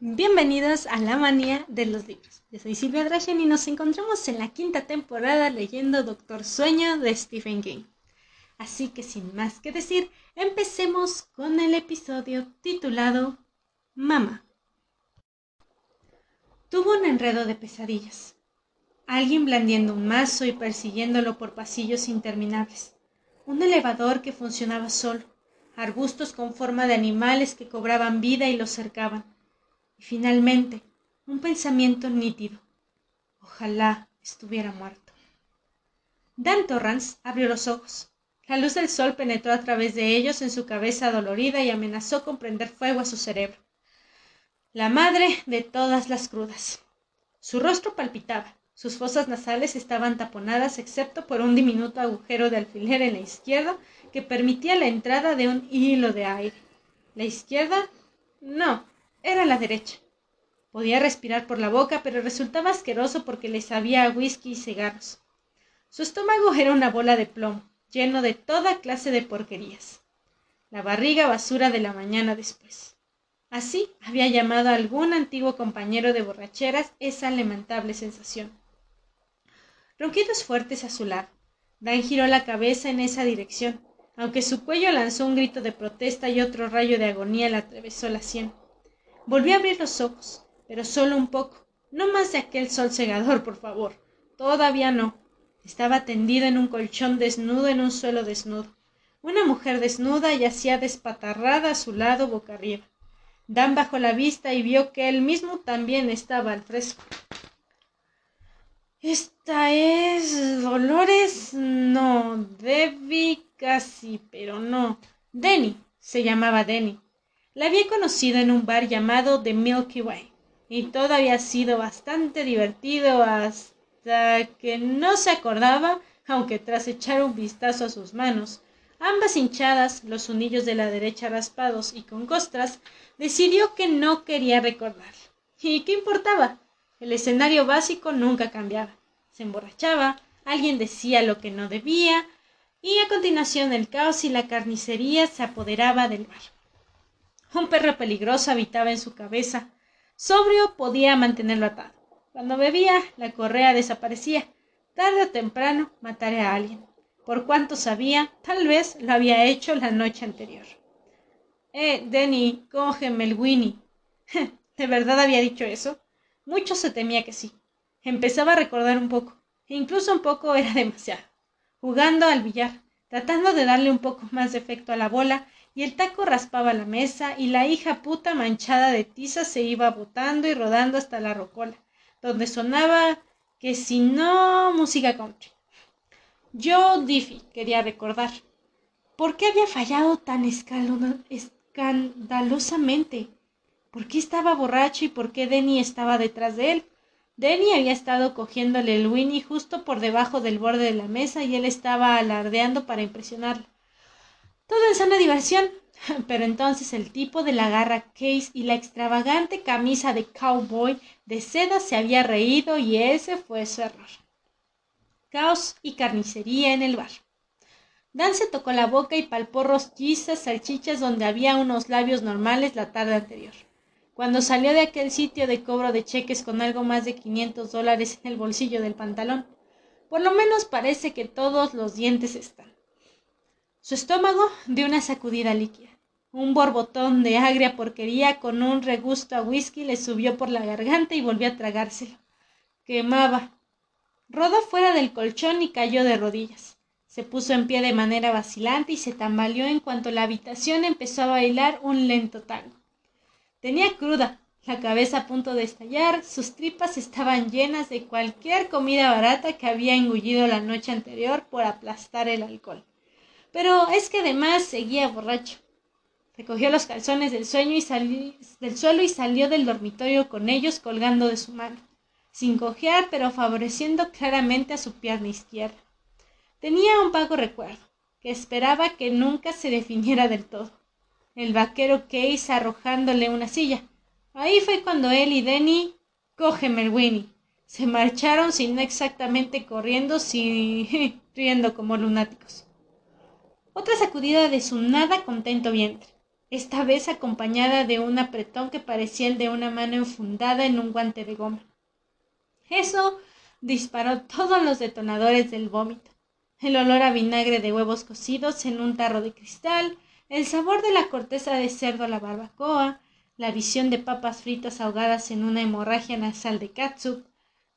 Bienvenidos a la manía de los libros. Yo soy Silvia Drachen y nos encontramos en la quinta temporada leyendo Doctor Sueño de Stephen King. Así que sin más que decir, empecemos con el episodio titulado Mama. Tuvo un enredo de pesadillas. Alguien blandiendo un mazo y persiguiéndolo por pasillos interminables. Un elevador que funcionaba solo. Arbustos con forma de animales que cobraban vida y lo cercaban y finalmente un pensamiento nítido. Ojalá estuviera muerto. Dan Torrance abrió los ojos. La luz del sol penetró a través de ellos en su cabeza dolorida y amenazó con prender fuego a su cerebro. La madre de todas las crudas. Su rostro palpitaba. Sus fosas nasales estaban taponadas excepto por un diminuto agujero de alfiler en la izquierda que permitía la entrada de un hilo de aire. La izquierda no, era la derecha. Podía respirar por la boca, pero resultaba asqueroso porque le sabía a whisky y cigarros. Su estómago era una bola de plomo, lleno de toda clase de porquerías. La barriga basura de la mañana después. Así había llamado a algún antiguo compañero de borracheras esa lamentable sensación. Ronquidos fuertes a su lado. Dan giró la cabeza en esa dirección, aunque su cuello lanzó un grito de protesta y otro rayo de agonía le atravesó la sien. Volvió a abrir los ojos, pero solo un poco. No más de aquel sol cegador, por favor. Todavía no. Estaba tendido en un colchón desnudo en un suelo desnudo. Una mujer desnuda yacía despatarrada a su lado boca arriba. Dan bajó la vista y vio que él mismo también estaba al fresco. Esta es Dolores. No, Debbie casi, pero no. Denny. Se llamaba Denny. La había conocido en un bar llamado The Milky Way y todo había sido bastante divertido hasta que no se acordaba, aunque tras echar un vistazo a sus manos, ambas hinchadas, los unillos de la derecha raspados y con costras, decidió que no quería recordar. ¿Y qué importaba? El escenario básico nunca cambiaba. Se emborrachaba, alguien decía lo que no debía, y a continuación el caos y la carnicería se apoderaba del bar. Un perro peligroso habitaba en su cabeza. Sobrio podía mantenerlo atado. Cuando bebía, la correa desaparecía. Tarde o temprano mataría a alguien. Por cuanto sabía, tal vez lo había hecho la noche anterior. Eh, Denny, cógeme el Winnie. ¿De verdad había dicho eso? Mucho se temía que sí. Empezaba a recordar un poco. E incluso un poco era demasiado. Jugando al billar, tratando de darle un poco más de efecto a la bola y el taco raspaba la mesa y la hija puta manchada de tiza se iba botando y rodando hasta la rocola, donde sonaba que si no música country. Yo, Diffie, quería recordar. ¿Por qué había fallado tan escandalosamente? ¿Por qué estaba borracho y por qué Denny estaba detrás de él? Denny había estado cogiéndole el Winnie justo por debajo del borde de la mesa y él estaba alardeando para impresionarla. Todo en sana diversión. Pero entonces el tipo de la garra case y la extravagante camisa de cowboy de seda se había reído y ese fue su error. Caos y carnicería en el bar. Dan se tocó la boca y palpó rostizas salchichas donde había unos labios normales la tarde anterior. Cuando salió de aquel sitio de cobro de cheques con algo más de quinientos dólares en el bolsillo del pantalón, por lo menos parece que todos los dientes están. Su estómago dio una sacudida líquida. Un borbotón de agria porquería con un regusto a whisky le subió por la garganta y volvió a tragárselo. Quemaba. Rodó fuera del colchón y cayó de rodillas. Se puso en pie de manera vacilante y se tambaleó en cuanto la habitación empezó a bailar un lento tango. Tenía cruda, la cabeza a punto de estallar, sus tripas estaban llenas de cualquier comida barata que había engullido la noche anterior por aplastar el alcohol. Pero es que además seguía borracho. Recogió los calzones del, sueño y del suelo y salió del dormitorio con ellos colgando de su mano, sin cojear, pero favoreciendo claramente a su pierna izquierda. Tenía un vago recuerdo, que esperaba que nunca se definiera del todo. El vaquero Case arrojándole una silla. Ahí fue cuando él y Denny, cógeme el Winnie, se marcharon sin exactamente corriendo, sin riendo como lunáticos otra sacudida de su nada contento vientre. esta vez acompañada de un apretón que parecía el de una mano enfundada en un guante de goma. Eso disparó todos los detonadores del vómito. El olor a vinagre de huevos cocidos en un tarro de cristal, el sabor de la corteza de cerdo a la barbacoa, la visión de papas fritas ahogadas en una hemorragia nasal de catsup,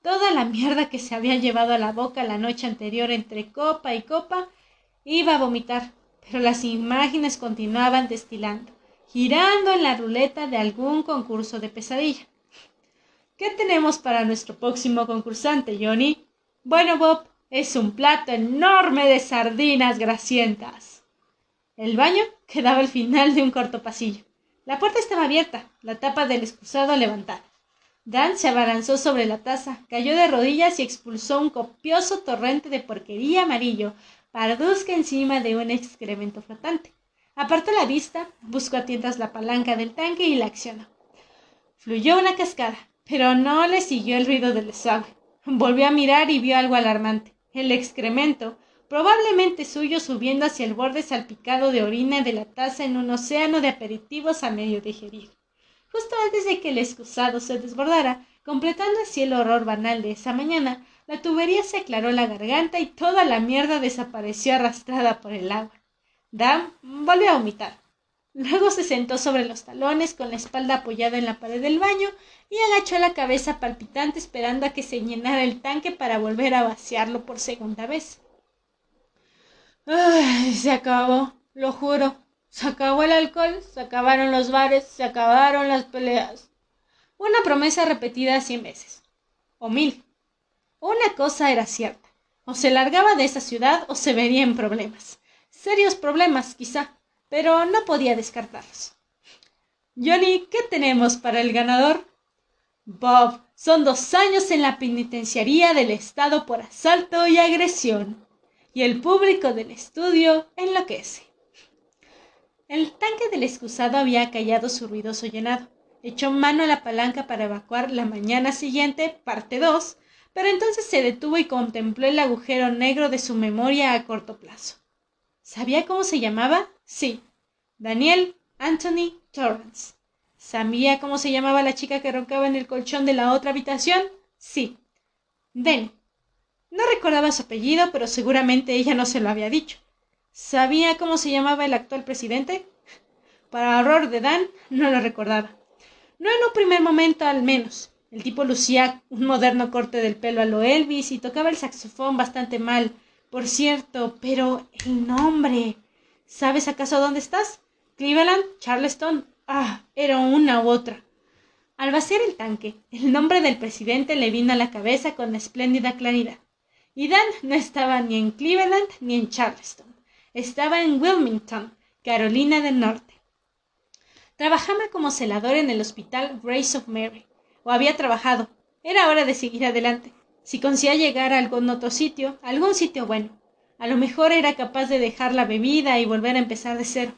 toda la mierda que se había llevado a la boca la noche anterior entre copa y copa, iba a vomitar, pero las imágenes continuaban destilando, girando en la ruleta de algún concurso de pesadilla. ¿Qué tenemos para nuestro próximo concursante, Johnny? Bueno, Bob, es un plato enorme de sardinas grasientas. El baño quedaba al final de un corto pasillo. La puerta estaba abierta, la tapa del excusado levantada. Dan se abalanzó sobre la taza, cayó de rodillas y expulsó un copioso torrente de porquería amarillo, parduzca encima de un excremento flotante. Apartó la vista, buscó a tientas la palanca del tanque y la accionó. Fluyó una cascada, pero no le siguió el ruido del desagüe. Volvió a mirar y vio algo alarmante. El excremento, probablemente suyo, subiendo hacia el borde salpicado de orina de la taza en un océano de aperitivos a medio digerir. Justo antes de que el excusado se desbordara, completando así el horror banal de esa mañana, la tubería se aclaró la garganta y toda la mierda desapareció arrastrada por el agua. Dam volvió a vomitar. Luego se sentó sobre los talones con la espalda apoyada en la pared del baño y agachó la cabeza palpitante esperando a que se llenara el tanque para volver a vaciarlo por segunda vez. Ay, se acabó, lo juro. Se acabó el alcohol, se acabaron los bares, se acabaron las peleas. Una promesa repetida cien veces. O mil. Una cosa era cierta. O se largaba de esa ciudad o se vería en problemas. Serios problemas, quizá pero no podía descartarlos. Johnny, ¿qué tenemos para el ganador? Bob, son dos años en la penitenciaría del Estado por asalto y agresión. Y el público del estudio enloquece. El tanque del excusado había callado su ruidoso llenado. Echó mano a la palanca para evacuar la mañana siguiente, parte 2, pero entonces se detuvo y contempló el agujero negro de su memoria a corto plazo. ¿Sabía cómo se llamaba? Sí. Daniel Anthony Torrance. ¿Sabía cómo se llamaba la chica que roncaba en el colchón de la otra habitación? Sí. Denny. No recordaba su apellido, pero seguramente ella no se lo había dicho. ¿Sabía cómo se llamaba el actual presidente? Para horror de Dan, no lo recordaba. No en un primer momento al menos. El tipo lucía un moderno corte del pelo a lo Elvis y tocaba el saxofón bastante mal, por cierto, pero el nombre. ¿Sabes acaso dónde estás? Cleveland, Charleston. Ah, era una u otra. Al vaciar el tanque, el nombre del presidente le vino a la cabeza con espléndida claridad. Y Dan no estaba ni en Cleveland ni en Charleston. Estaba en Wilmington, Carolina del Norte. Trabajaba como celador en el hospital Grace of Mary. O había trabajado. Era hora de seguir adelante. Si conseguía llegar a algún otro sitio, algún sitio bueno. A lo mejor era capaz de dejar la bebida y volver a empezar de cero.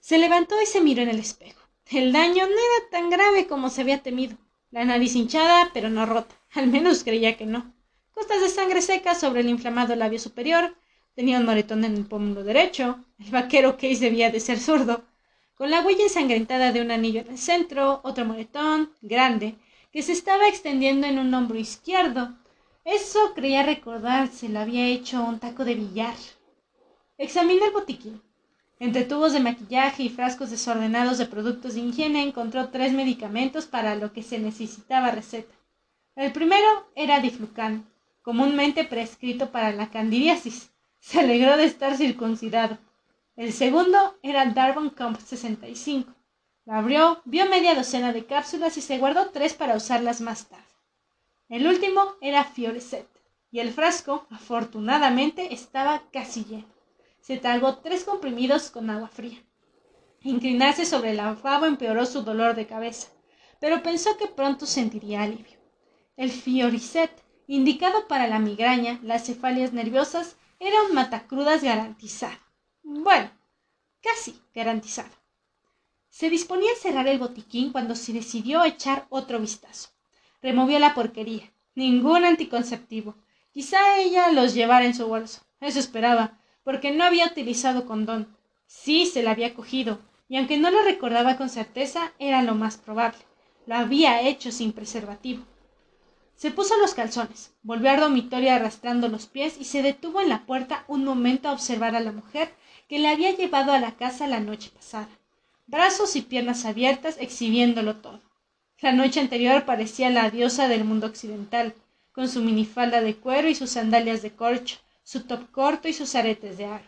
Se levantó y se miró en el espejo. El daño no era tan grave como se había temido. La nariz hinchada, pero no rota. Al menos creía que no. Costas de sangre seca sobre el inflamado labio superior. Tenía un moretón en el pómulo derecho. El vaquero Case debía de ser zurdo. Con la huella ensangrentada de un anillo en el centro, otro moretón, grande, que se estaba extendiendo en un hombro izquierdo, eso creía recordar, se lo había hecho un taco de billar. Examinó el botiquín. Entre tubos de maquillaje y frascos desordenados de productos de higiene encontró tres medicamentos para lo que se necesitaba receta. El primero era diflucan, comúnmente prescrito para la candidiasis. Se alegró de estar circuncidado. El segundo era Darbon Comp 65. Lo abrió, vio media docena de cápsulas y se guardó tres para usarlas más tarde. El último era Fioreset, y el frasco, afortunadamente, estaba casi lleno. Se tragó tres comprimidos con agua fría. Inclinarse sobre el lavabo empeoró su dolor de cabeza, pero pensó que pronto sentiría alivio. El Fioricet, indicado para la migraña, las cefalias nerviosas, era un matacrudas garantizado. Bueno, casi garantizado. Se disponía a cerrar el botiquín cuando se decidió echar otro vistazo. Removió la porquería. Ningún anticonceptivo. Quizá ella los llevara en su bolso. Eso esperaba, porque no había utilizado condón. Sí se la había cogido, y aunque no lo recordaba con certeza, era lo más probable. Lo había hecho sin preservativo. Se puso los calzones, volvió al dormitorio arrastrando los pies y se detuvo en la puerta un momento a observar a la mujer que le había llevado a la casa la noche pasada, brazos y piernas abiertas exhibiéndolo todo. La noche anterior parecía la diosa del mundo occidental, con su minifalda de cuero y sus sandalias de corcho, su top corto y sus aretes de aro.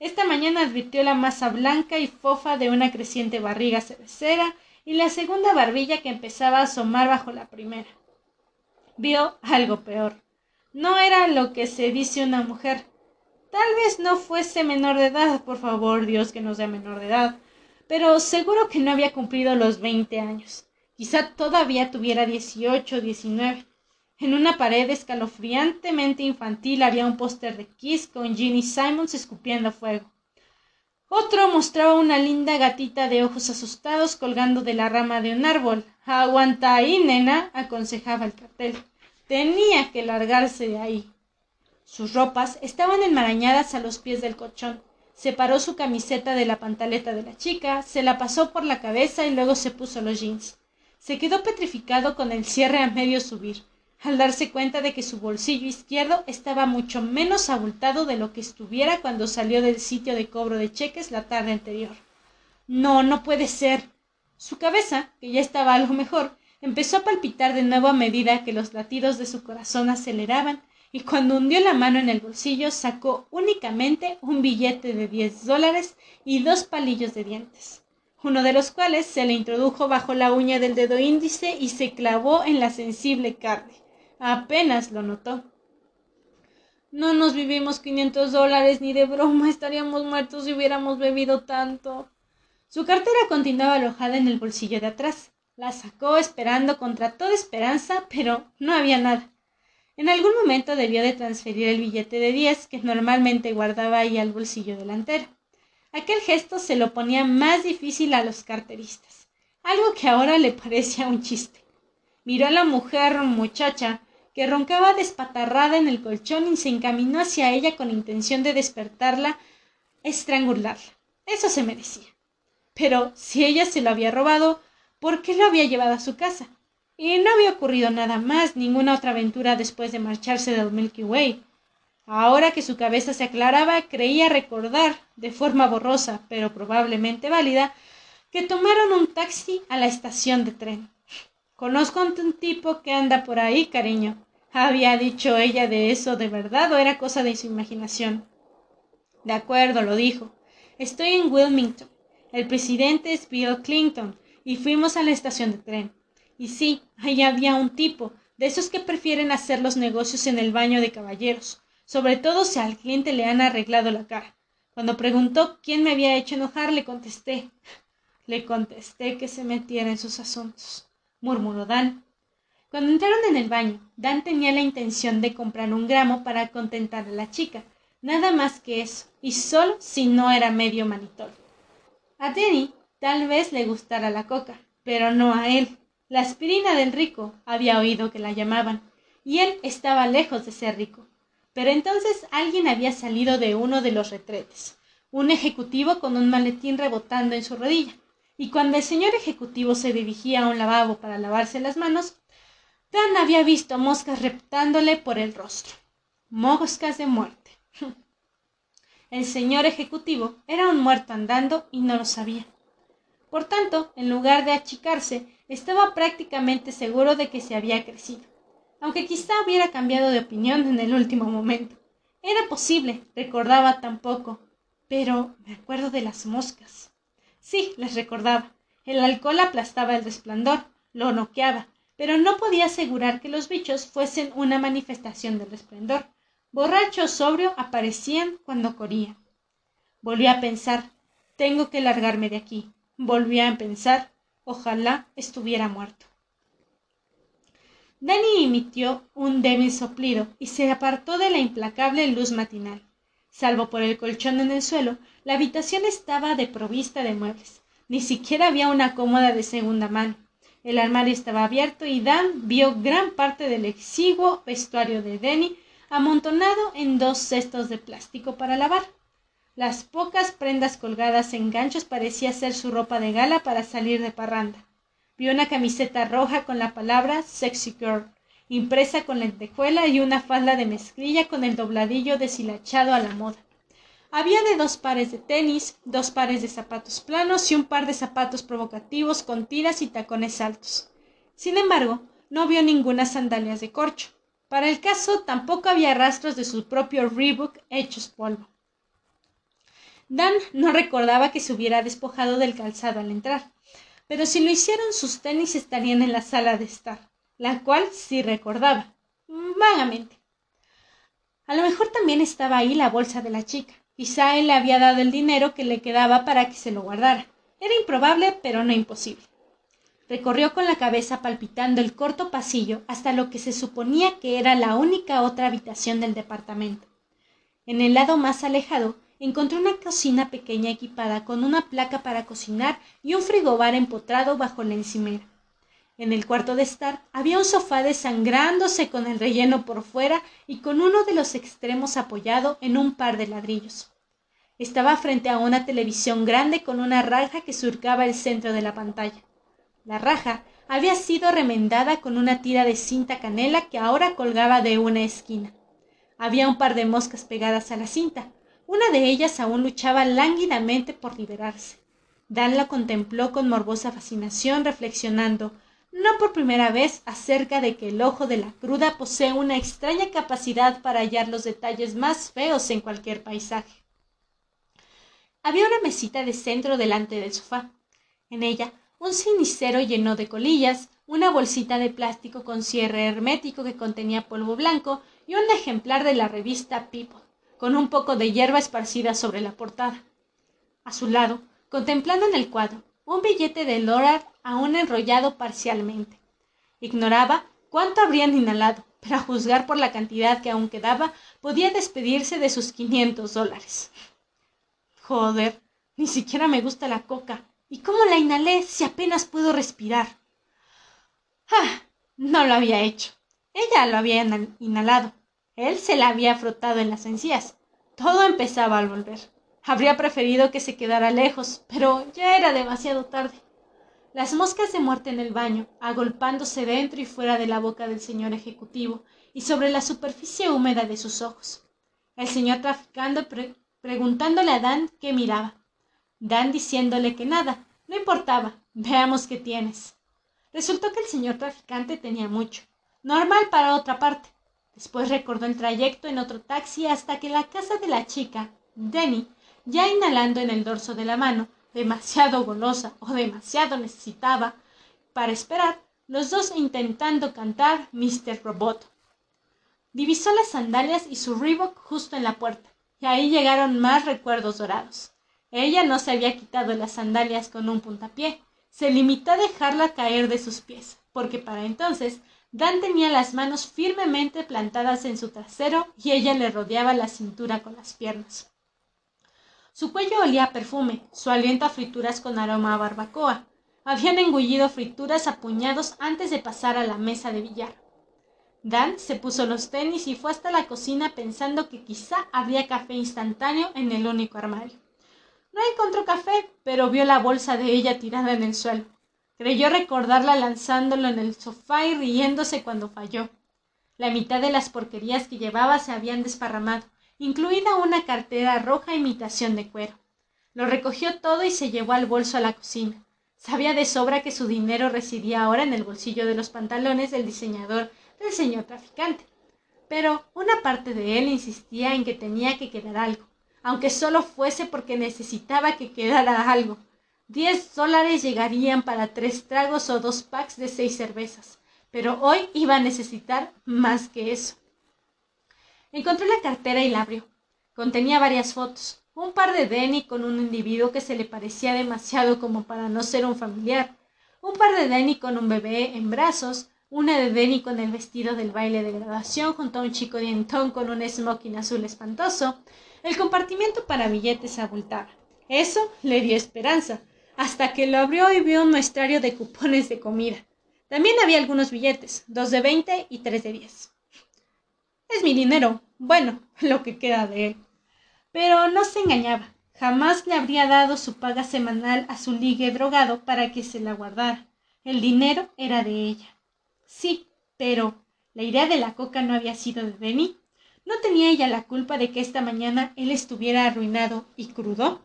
Esta mañana advirtió la masa blanca y fofa de una creciente barriga cervecera y la segunda barbilla que empezaba a asomar bajo la primera vio algo peor. No era lo que se dice una mujer. Tal vez no fuese menor de edad, por favor, Dios que no sea menor de edad, pero seguro que no había cumplido los veinte años. Quizá todavía tuviera dieciocho o diecinueve. En una pared escalofriantemente infantil había un póster de Kiss con Ginny Simons escupiendo fuego. Otro mostraba una linda gatita de ojos asustados colgando de la rama de un árbol. Aguanta ahí, nena, aconsejaba el cartel. Tenía que largarse de ahí. Sus ropas estaban enmarañadas a los pies del colchón. Separó su camiseta de la pantaleta de la chica, se la pasó por la cabeza y luego se puso los jeans. Se quedó petrificado con el cierre a medio subir, al darse cuenta de que su bolsillo izquierdo estaba mucho menos abultado de lo que estuviera cuando salió del sitio de cobro de cheques la tarde anterior. No, no puede ser. Su cabeza, que ya estaba algo mejor, empezó a palpitar de nuevo a medida que los latidos de su corazón aceleraban y cuando hundió la mano en el bolsillo sacó únicamente un billete de diez dólares y dos palillos de dientes, uno de los cuales se le introdujo bajo la uña del dedo índice y se clavó en la sensible carne. Apenas lo notó. No nos vivimos quinientos dólares ni de broma estaríamos muertos si hubiéramos bebido tanto. Su cartera continuaba alojada en el bolsillo de atrás. La sacó esperando contra toda esperanza, pero no había nada. En algún momento debió de transferir el billete de diez que normalmente guardaba ahí al bolsillo delantero. Aquel gesto se lo ponía más difícil a los carteristas, algo que ahora le parecía un chiste. Miró a la mujer muchacha, que roncaba despatarrada en el colchón y se encaminó hacia ella con intención de despertarla, estrangularla. Eso se merecía. Pero si ella se lo había robado, por qué lo había llevado a su casa. Y no había ocurrido nada más, ninguna otra aventura después de marcharse del Milky Way. Ahora que su cabeza se aclaraba, creía recordar, de forma borrosa, pero probablemente válida, que tomaron un taxi a la estación de tren. Conozco a un tipo que anda por ahí, cariño. ¿Había dicho ella de eso de verdad o era cosa de su imaginación? De acuerdo, lo dijo. Estoy en Wilmington. El presidente es Bill Clinton y fuimos a la estación de tren. Y sí, ahí había un tipo, de esos que prefieren hacer los negocios en el baño de caballeros, sobre todo si al cliente le han arreglado la cara. Cuando preguntó quién me había hecho enojar, le contesté. Le contesté que se metiera en sus asuntos, murmuró Dan. Cuando entraron en el baño, Dan tenía la intención de comprar un gramo para contentar a la chica, nada más que eso, y solo si no era medio manitol. A Denny Tal vez le gustara la coca, pero no a él. La aspirina del rico había oído que la llamaban, y él estaba lejos de ser rico. Pero entonces alguien había salido de uno de los retretes, un ejecutivo con un maletín rebotando en su rodilla, y cuando el señor ejecutivo se dirigía a un lavabo para lavarse las manos, Dan había visto moscas reptándole por el rostro. Moscas de muerte. El señor ejecutivo era un muerto andando y no lo sabía. Por tanto, en lugar de achicarse, estaba prácticamente seguro de que se había crecido, aunque quizá hubiera cambiado de opinión en el último momento. Era posible, recordaba tampoco, pero me acuerdo de las moscas. Sí, las recordaba. El alcohol aplastaba el resplandor, lo noqueaba, pero no podía asegurar que los bichos fuesen una manifestación del resplandor. Borracho sobrio aparecían cuando corrían. Volví a pensar, tengo que largarme de aquí. Volví a pensar, ojalá estuviera muerto. Danny emitió un débil soplido y se apartó de la implacable luz matinal. Salvo por el colchón en el suelo, la habitación estaba desprovista de muebles. Ni siquiera había una cómoda de segunda mano. El armario estaba abierto y Dan vio gran parte del exiguo vestuario de Denny amontonado en dos cestos de plástico para lavar. Las pocas prendas colgadas en ganchos parecía ser su ropa de gala para salir de parranda. Vio una camiseta roja con la palabra Sexy Girl, impresa con lentejuela y una falda de mezclilla con el dobladillo deshilachado a la moda. Había de dos pares de tenis, dos pares de zapatos planos y un par de zapatos provocativos con tiras y tacones altos. Sin embargo, no vio ninguna sandalias de corcho. Para el caso, tampoco había rastros de su propio Reebok hechos polvo. Dan no recordaba que se hubiera despojado del calzado al entrar, pero si lo hicieron sus tenis estarían en la sala de estar, la cual sí recordaba, vagamente. A lo mejor también estaba ahí la bolsa de la chica. Quizá él le había dado el dinero que le quedaba para que se lo guardara. Era improbable, pero no imposible. Recorrió con la cabeza palpitando el corto pasillo hasta lo que se suponía que era la única otra habitación del departamento. En el lado más alejado encontró una cocina pequeña equipada con una placa para cocinar y un frigobar empotrado bajo la encimera. En el cuarto de estar había un sofá desangrándose con el relleno por fuera y con uno de los extremos apoyado en un par de ladrillos. Estaba frente a una televisión grande con una raja que surcaba el centro de la pantalla. La raja había sido remendada con una tira de cinta canela que ahora colgaba de una esquina. Había un par de moscas pegadas a la cinta, una de ellas aún luchaba lánguidamente por liberarse. Dan la contempló con morbosa fascinación, reflexionando, no por primera vez, acerca de que el ojo de la cruda posee una extraña capacidad para hallar los detalles más feos en cualquier paisaje. Había una mesita de centro delante del sofá. En ella, un cenicero lleno de colillas, una bolsita de plástico con cierre hermético que contenía polvo blanco y un ejemplar de la revista People con un poco de hierba esparcida sobre la portada. A su lado, contemplando en el cuadro, un billete de dólar aún enrollado parcialmente. Ignoraba cuánto habrían inhalado, pero a juzgar por la cantidad que aún quedaba, podía despedirse de sus quinientos dólares. Joder, ni siquiera me gusta la coca. ¿Y cómo la inhalé si apenas puedo respirar? Ah, no lo había hecho. Ella lo había inhalado. Él se la había frotado en las encías. Todo empezaba al volver. Habría preferido que se quedara lejos, pero ya era demasiado tarde. Las moscas de muerte en el baño, agolpándose dentro y fuera de la boca del señor ejecutivo y sobre la superficie húmeda de sus ojos. El señor traficando preguntándole a Dan qué miraba. Dan diciéndole que nada, no importaba, veamos qué tienes. Resultó que el señor traficante tenía mucho, normal para otra parte, Después recordó el trayecto en otro taxi hasta que la casa de la chica, Denny, ya inhalando en el dorso de la mano, demasiado golosa o demasiado necesitaba para esperar, los dos intentando cantar Mr. Robot. Divisó las sandalias y su Reebok justo en la puerta, y ahí llegaron más recuerdos dorados. Ella no se había quitado las sandalias con un puntapié, se limitó a dejarla caer de sus pies, porque para entonces Dan tenía las manos firmemente plantadas en su trasero y ella le rodeaba la cintura con las piernas. Su cuello olía a perfume, su aliento a frituras con aroma a barbacoa. Habían engullido frituras a puñados antes de pasar a la mesa de billar. Dan se puso los tenis y fue hasta la cocina pensando que quizá habría café instantáneo en el único armario. No encontró café, pero vio la bolsa de ella tirada en el suelo. Creyó recordarla lanzándolo en el sofá y riéndose cuando falló. La mitad de las porquerías que llevaba se habían desparramado, incluida una cartera roja imitación de cuero. Lo recogió todo y se llevó al bolso a la cocina. Sabía de sobra que su dinero residía ahora en el bolsillo de los pantalones del diseñador del señor traficante. Pero una parte de él insistía en que tenía que quedar algo, aunque solo fuese porque necesitaba que quedara algo. Diez dólares llegarían para tres tragos o dos packs de seis cervezas, pero hoy iba a necesitar más que eso. Encontró la cartera y la abrió. Contenía varias fotos, un par de Denny con un individuo que se le parecía demasiado como para no ser un familiar, un par de Denny con un bebé en brazos, una de Denny con el vestido del baile de graduación junto a un chico dientón con un smoking azul espantoso, el compartimiento para billetes abultaba. Eso le dio esperanza, hasta que lo abrió y vio un muestrario de cupones de comida. También había algunos billetes, dos de veinte y tres de diez. Es mi dinero. Bueno, lo que queda de él. Pero no se engañaba. Jamás le habría dado su paga semanal a su ligue drogado para que se la guardara. El dinero era de ella. Sí, pero la idea de la coca no había sido de Denny. ¿No tenía ella la culpa de que esta mañana él estuviera arruinado y crudo?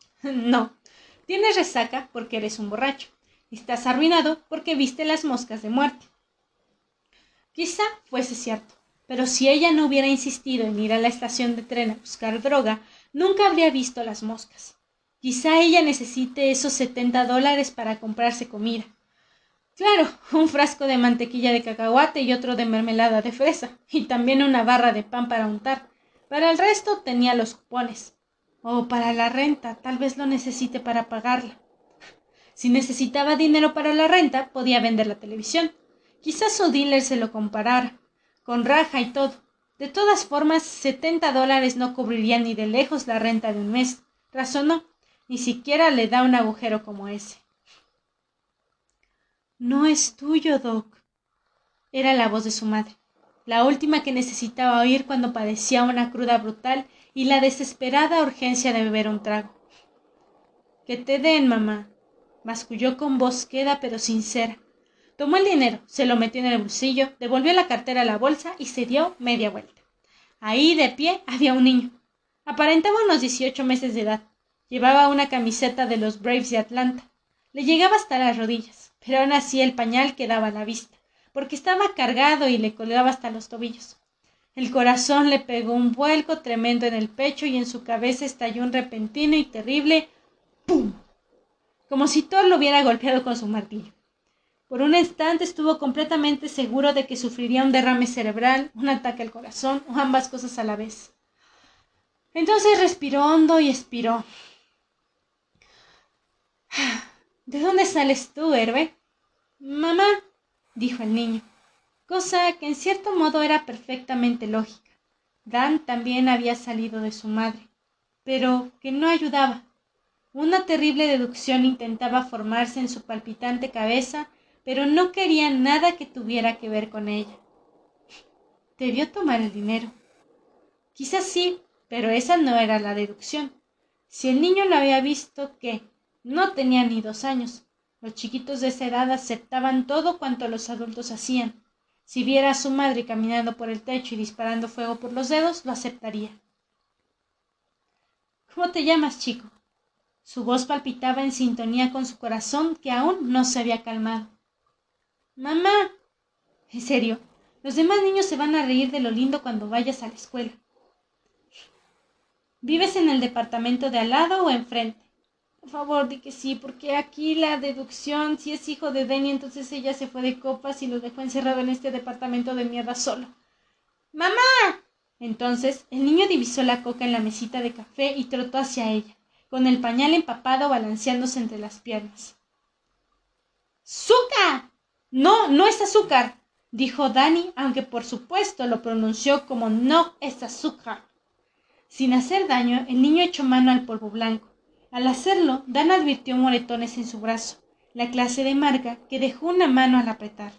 No, tienes resaca porque eres un borracho. Estás arruinado porque viste las moscas de muerte. Quizá fuese cierto, pero si ella no hubiera insistido en ir a la estación de tren a buscar droga, nunca habría visto las moscas. Quizá ella necesite esos setenta dólares para comprarse comida. Claro, un frasco de mantequilla de cacahuate y otro de mermelada de fresa, y también una barra de pan para untar. Para el resto tenía los cupones. O para la renta, tal vez lo necesite para pagarla. Si necesitaba dinero para la renta, podía vender la televisión. Quizás su dealer se lo comparara, con raja y todo. De todas formas, setenta dólares no cubrirían ni de lejos la renta de un mes. Razonó. Ni siquiera le da un agujero como ese. No es tuyo, Doc. Era la voz de su madre, la última que necesitaba oír cuando padecía una cruda brutal y la desesperada urgencia de beber un trago. Que te den, mamá, masculló con voz queda pero sincera. Tomó el dinero, se lo metió en el bolsillo, devolvió la cartera a la bolsa y se dio media vuelta. Ahí, de pie, había un niño. Aparentaba unos dieciocho meses de edad. Llevaba una camiseta de los Braves de Atlanta. Le llegaba hasta las rodillas, pero aún así el pañal quedaba a la vista, porque estaba cargado y le colgaba hasta los tobillos. El corazón le pegó un vuelco tremendo en el pecho y en su cabeza estalló un repentino y terrible ¡pum! como si Thor lo hubiera golpeado con su martillo. Por un instante estuvo completamente seguro de que sufriría un derrame cerebral, un ataque al corazón o ambas cosas a la vez. Entonces respiró hondo y expiró. ¿De dónde sales tú, Herbe? Mamá, dijo el niño, cosa que en cierto modo era perfectamente lógica. Dan también había salido de su madre, pero que no ayudaba. Una terrible deducción intentaba formarse en su palpitante cabeza pero no quería nada que tuviera que ver con ella. Debió tomar el dinero. Quizás sí, pero esa no era la deducción. Si el niño lo había visto que no tenía ni dos años, los chiquitos de esa edad aceptaban todo cuanto los adultos hacían. Si viera a su madre caminando por el techo y disparando fuego por los dedos, lo aceptaría. ¿Cómo te llamas, chico? Su voz palpitaba en sintonía con su corazón que aún no se había calmado. Mamá. En serio, los demás niños se van a reír de lo lindo cuando vayas a la escuela. ¿Vives en el departamento de al lado o enfrente? Por favor, di que sí, porque aquí la deducción, si es hijo de Denny, entonces ella se fue de copas y lo dejó encerrado en este departamento de mierda solo. ¡Mamá! Entonces el niño divisó la coca en la mesita de café y trotó hacia ella, con el pañal empapado balanceándose entre las piernas. ¡Zuka! No, no es azúcar, dijo Dani, aunque por supuesto lo pronunció como no es azúcar. Sin hacer daño, el niño echó mano al polvo blanco. Al hacerlo, Dan advirtió moretones en su brazo, la clase de marca que dejó una mano al apretar.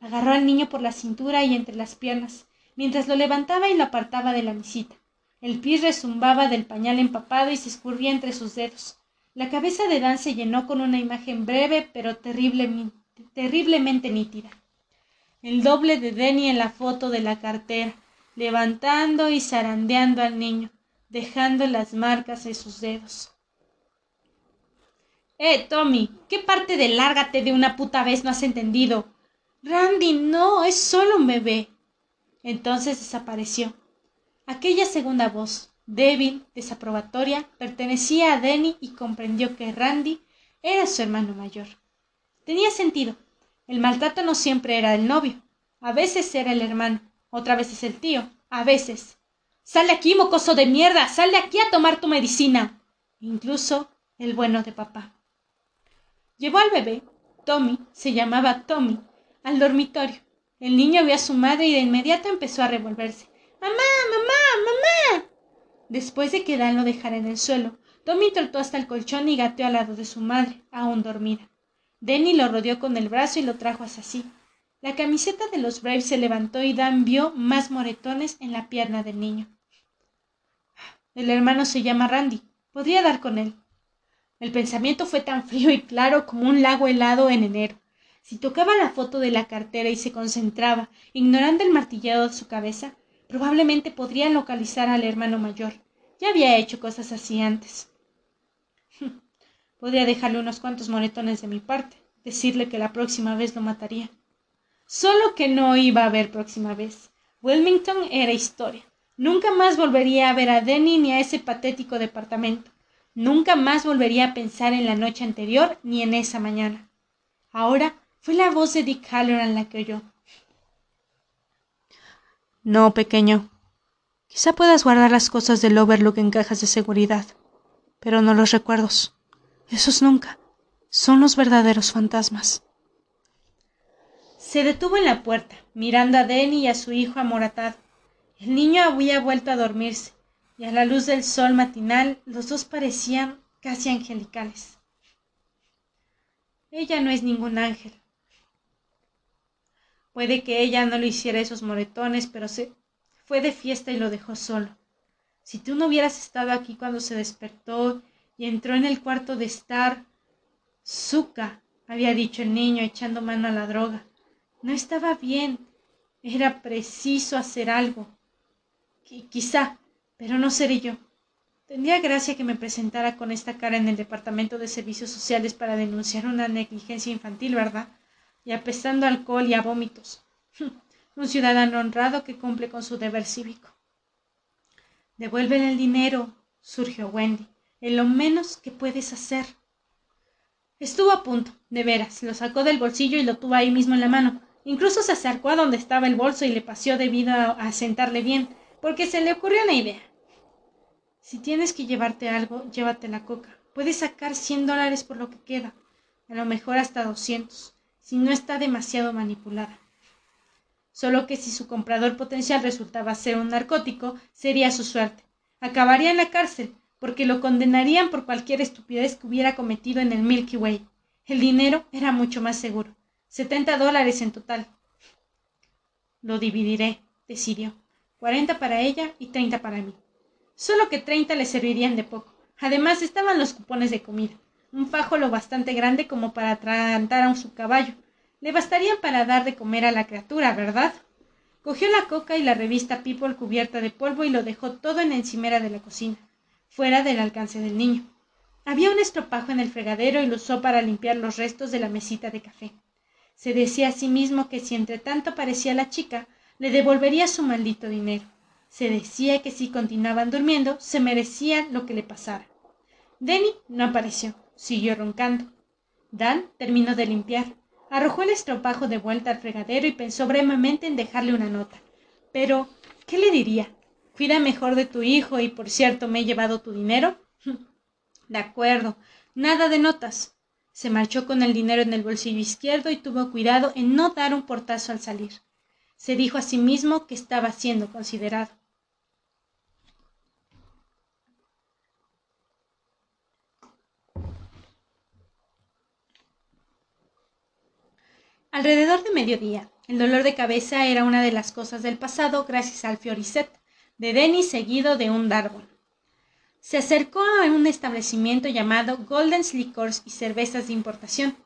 Agarró al niño por la cintura y entre las piernas, mientras lo levantaba y lo apartaba de la mesita. El pis rezumbaba del pañal empapado y se escurría entre sus dedos. La cabeza de Dan se llenó con una imagen breve pero terriblemente terriblemente nítida. El doble de Denny en la foto de la cartera, levantando y zarandeando al niño, dejando las marcas de sus dedos. Eh, Tommy, ¿qué parte de lárgate de una puta vez no has entendido? Randy, no, es solo un bebé. Entonces desapareció. Aquella segunda voz, débil, desaprobatoria, pertenecía a Denny y comprendió que Randy era su hermano mayor. Tenía sentido. El maltrato no siempre era el novio. A veces era el hermano, otra vez es el tío, a veces. Sal de aquí, mocoso de mierda, sal de aquí a tomar tu medicina. Incluso el bueno de papá. Llevó al bebé, Tommy, se llamaba Tommy, al dormitorio. El niño vio a su madre y de inmediato empezó a revolverse. Mamá, mamá, mamá. Después de que Dan lo dejara en el suelo, Tommy trotó hasta el colchón y gateó al lado de su madre, aún dormida. Denny lo rodeó con el brazo y lo trajo hacia sí. La camiseta de los Braves se levantó y Dan vio más moretones en la pierna del niño. El hermano se llama Randy. Podría dar con él. El pensamiento fue tan frío y claro como un lago helado en enero. Si tocaba la foto de la cartera y se concentraba, ignorando el martillado de su cabeza, probablemente podría localizar al hermano mayor. Ya había hecho cosas así antes. Podría dejarle unos cuantos moretones de mi parte, decirle que la próxima vez lo mataría. Solo que no iba a haber próxima vez. Wilmington era historia. Nunca más volvería a ver a Denny ni a ese patético departamento. Nunca más volvería a pensar en la noche anterior ni en esa mañana. Ahora fue la voz de Dick Halloran la que oyó. No, pequeño. Quizá puedas guardar las cosas del Overlook en cajas de seguridad, pero no los recuerdos. Esos nunca. Son los verdaderos fantasmas. Se detuvo en la puerta, mirando a Denny y a su hijo amoratado. El niño había vuelto a dormirse, y a la luz del sol matinal los dos parecían casi angelicales. Ella no es ningún ángel. Puede que ella no le hiciera esos moretones, pero se fue de fiesta y lo dejó solo. Si tú no hubieras estado aquí cuando se despertó y entró en el cuarto de estar, Zuka, había dicho el niño echando mano a la droga. No estaba bien. Era preciso hacer algo. quizá, pero no seré yo. Tendría gracia que me presentara con esta cara en el Departamento de Servicios Sociales para denunciar una negligencia infantil, ¿verdad? Y apestando alcohol y a vómitos. Un ciudadano honrado que cumple con su deber cívico. Devuélvele el dinero, surgió Wendy. En lo menos que puedes hacer. Estuvo a punto, de veras. Lo sacó del bolsillo y lo tuvo ahí mismo en la mano. Incluso se acercó a donde estaba el bolso y le paseó debido a, sentarle bien, porque se le ocurrió una idea. Si tienes que llevarte algo, llévate la coca. Puedes sacar cien dólares por lo que queda, a lo mejor hasta doscientos, si no está demasiado manipulada. Solo que si su comprador potencial resultaba ser un narcótico, sería su suerte. Acabaría en la cárcel, porque lo condenarían por cualquier estupidez que hubiera cometido en el Milky Way. El dinero era mucho más seguro. Setenta dólares en total. Lo dividiré, decidió. Cuarenta para ella y treinta para mí. Solo que treinta le servirían de poco. Además estaban los cupones de comida. Un fajo lo bastante grande como para atragantar a su caballo. Le bastarían para dar de comer a la criatura, ¿verdad? Cogió la coca y la revista People cubierta de polvo y lo dejó todo en la encimera de la cocina, fuera del alcance del niño. Había un estropajo en el fregadero y lo usó para limpiar los restos de la mesita de café. Se decía a sí mismo que si entre tanto aparecía la chica, le devolvería su maldito dinero. Se decía que si continuaban durmiendo, se merecía lo que le pasara. Denny no apareció, siguió roncando. Dan terminó de limpiar, arrojó el estropajo de vuelta al fregadero y pensó brevemente en dejarle una nota. Pero, ¿qué le diría? Cuida mejor de tu hijo y, por cierto, me he llevado tu dinero. de acuerdo, nada de notas. Se marchó con el dinero en el bolsillo izquierdo y tuvo cuidado en no dar un portazo al salir. Se dijo a sí mismo que estaba siendo considerado. Alrededor de mediodía, el dolor de cabeza era una de las cosas del pasado gracias al fioricet de Denny seguido de un Darwin. Se acercó a un establecimiento llamado Golden's Liquors y Cervezas de Importación.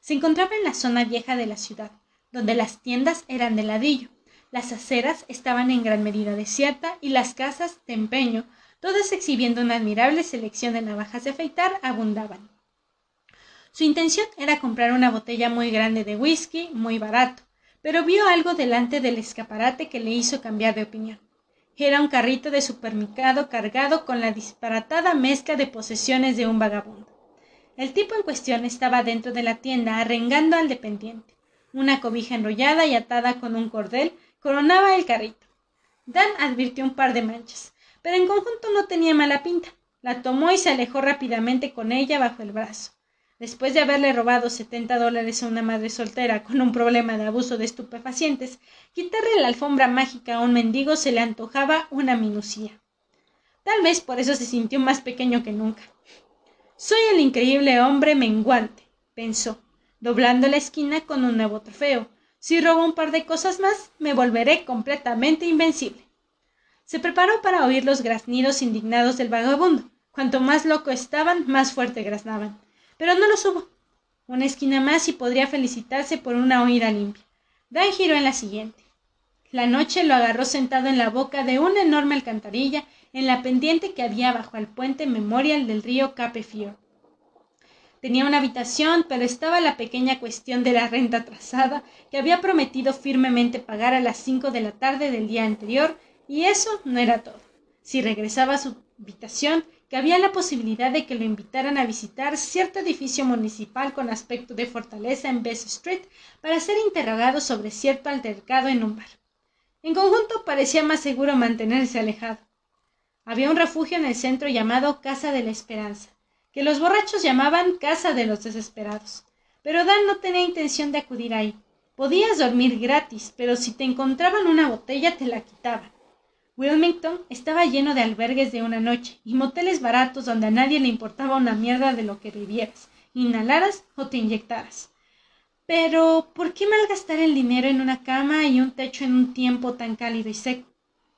Se encontraba en la zona vieja de la ciudad, donde las tiendas eran de ladrillo, las aceras estaban en gran medida desiertas y las casas de empeño, todas exhibiendo una admirable selección de navajas de afeitar, abundaban. Su intención era comprar una botella muy grande de whisky, muy barato, pero vio algo delante del escaparate que le hizo cambiar de opinión. Era un carrito de supermercado cargado con la disparatada mezcla de posesiones de un vagabundo. El tipo en cuestión estaba dentro de la tienda arrengando al dependiente. Una cobija enrollada y atada con un cordel coronaba el carrito. Dan advirtió un par de manchas, pero en conjunto no tenía mala pinta. La tomó y se alejó rápidamente con ella bajo el brazo. Después de haberle robado setenta dólares a una madre soltera con un problema de abuso de estupefacientes, quitarle la alfombra mágica a un mendigo se le antojaba una minucia. Tal vez por eso se sintió más pequeño que nunca. Soy el increíble hombre menguante, pensó. doblando la esquina con un nuevo trofeo. Si robo un par de cosas más, me volveré completamente invencible. Se preparó para oír los graznidos indignados del vagabundo. Cuanto más loco estaban, más fuerte graznaban. Pero no los hubo. Una esquina más y podría felicitarse por una oída limpia. Dan giró en la siguiente. La noche lo agarró sentado en la boca de una enorme alcantarilla en la pendiente que había bajo el puente memorial del río Cape Fear. Tenía una habitación, pero estaba la pequeña cuestión de la renta atrasada que había prometido firmemente pagar a las cinco de la tarde del día anterior, y eso no era todo. Si regresaba a su habitación, que había la posibilidad de que lo invitaran a visitar cierto edificio municipal con aspecto de fortaleza en Bess Street para ser interrogado sobre cierto altercado en un bar. En conjunto parecía más seguro mantenerse alejado. Había un refugio en el centro llamado Casa de la Esperanza, que los borrachos llamaban Casa de los Desesperados. Pero Dan no tenía intención de acudir ahí. Podías dormir gratis, pero si te encontraban una botella te la quitaban. Wilmington estaba lleno de albergues de una noche y moteles baratos donde a nadie le importaba una mierda de lo que vivieras, inhalaras o te inyectaras. Pero, ¿por qué malgastar el dinero en una cama y un techo en un tiempo tan cálido y seco?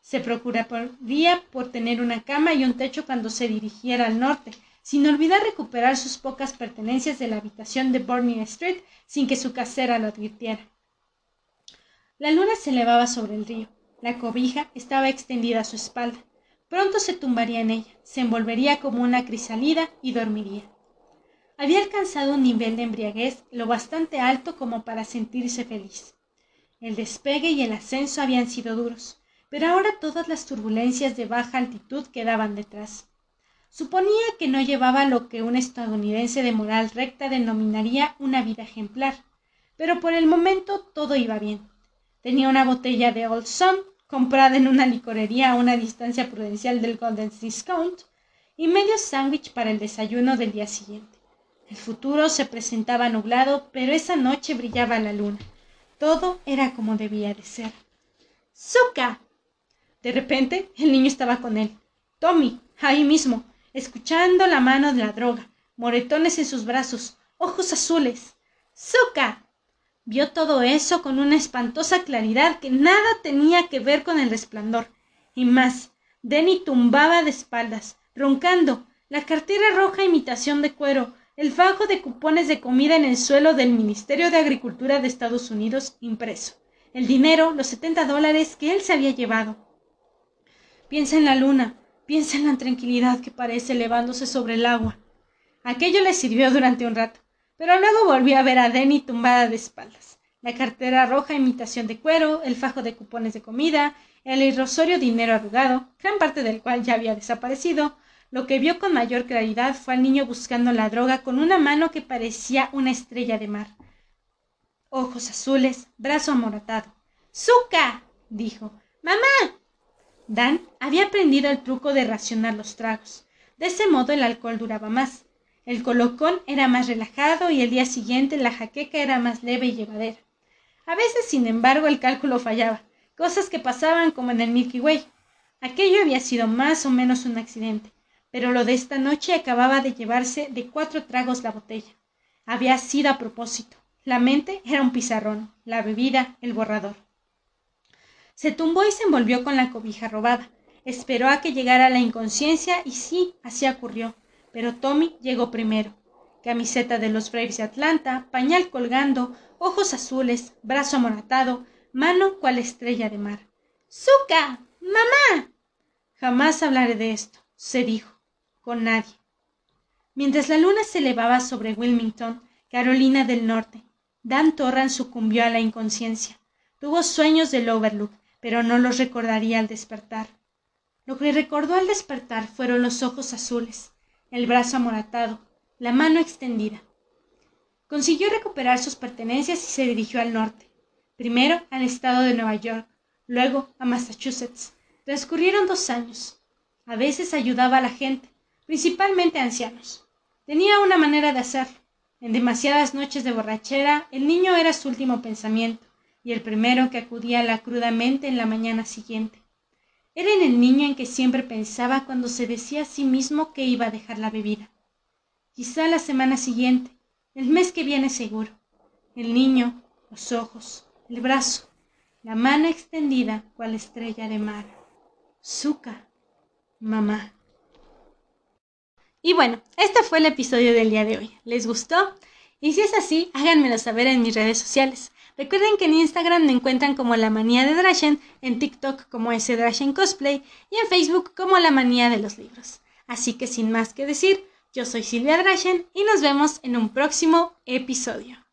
Se procuraría por tener una cama y un techo cuando se dirigiera al norte, sin olvidar recuperar sus pocas pertenencias de la habitación de Burning Street sin que su casera lo advirtiera. La luna se elevaba sobre el río. La cobija estaba extendida a su espalda. Pronto se tumbaría en ella, se envolvería como una crisalida y dormiría. Había alcanzado un nivel de embriaguez lo bastante alto como para sentirse feliz. El despegue y el ascenso habían sido duros, pero ahora todas las turbulencias de baja altitud quedaban detrás. Suponía que no llevaba lo que un estadounidense de moral recta denominaría una vida ejemplar, pero por el momento todo iba bien. Tenía una botella de Old Sun, comprada en una licorería a una distancia prudencial del Golden Discount, y medio sándwich para el desayuno del día siguiente. El futuro se presentaba nublado, pero esa noche brillaba la luna. Todo era como debía de ser. ¡Zuka! De repente, el niño estaba con él. Tommy, ahí mismo, escuchando la mano de la droga, moretones en sus brazos, ojos azules. ¡Zuka! Vio todo eso con una espantosa claridad que nada tenía que ver con el resplandor. Y más, Denny tumbaba de espaldas, roncando, la cartera roja imitación de cuero, el fajo de cupones de comida en el suelo del Ministerio de Agricultura de Estados Unidos impreso, el dinero, los setenta dólares que él se había llevado. Piensa en la luna, piensa en la tranquilidad que parece elevándose sobre el agua. Aquello le sirvió durante un rato, pero luego volvió a ver a Denny tumbada de espaldas, la cartera roja imitación de cuero, el fajo de cupones de comida, el irrisorio dinero arrugado, gran parte del cual ya había desaparecido, lo que vio con mayor claridad fue al niño buscando la droga con una mano que parecía una estrella de mar. Ojos azules, brazo amoratado. ¡Zuka! dijo. ¡Mamá! Dan había aprendido el truco de racionar los tragos. De ese modo el alcohol duraba más. El colocón era más relajado y el día siguiente la jaqueca era más leve y llevadera. A veces, sin embargo, el cálculo fallaba, cosas que pasaban como en el Milky Way. Aquello había sido más o menos un accidente pero lo de esta noche acababa de llevarse de cuatro tragos la botella. Había sido a propósito. La mente era un pizarrón, la bebida el borrador. Se tumbó y se envolvió con la cobija robada. Esperó a que llegara la inconsciencia y sí, así ocurrió. Pero Tommy llegó primero. Camiseta de los Braves de Atlanta, pañal colgando, ojos azules, brazo amoratado, mano cual estrella de mar. ¡Zuka! ¡Mamá! Jamás hablaré de esto, se dijo con nadie. Mientras la luna se elevaba sobre Wilmington, Carolina del Norte, Dan Torran sucumbió a la inconsciencia. Tuvo sueños del Overlook, pero no los recordaría al despertar. Lo que recordó al despertar fueron los ojos azules, el brazo amoratado, la mano extendida. Consiguió recuperar sus pertenencias y se dirigió al norte, primero al estado de Nueva York, luego a Massachusetts. Transcurrieron dos años. A veces ayudaba a la gente, principalmente ancianos. Tenía una manera de hacerlo. En demasiadas noches de borrachera, el niño era su último pensamiento y el primero que acudía a la crudamente en la mañana siguiente. Era en el niño en que siempre pensaba cuando se decía a sí mismo que iba a dejar la bebida. Quizá la semana siguiente, el mes que viene seguro. el niño, los ojos, el brazo, la mano extendida cual estrella de mar. Zuka, mamá. Y bueno, este fue el episodio del día de hoy. ¿Les gustó? Y si es así, háganmelo saber en mis redes sociales. Recuerden que en Instagram me encuentran como La Manía de Drashen, en TikTok como ese Drashen Cosplay y en Facebook como La Manía de los Libros. Así que sin más que decir, yo soy Silvia Drashen y nos vemos en un próximo episodio.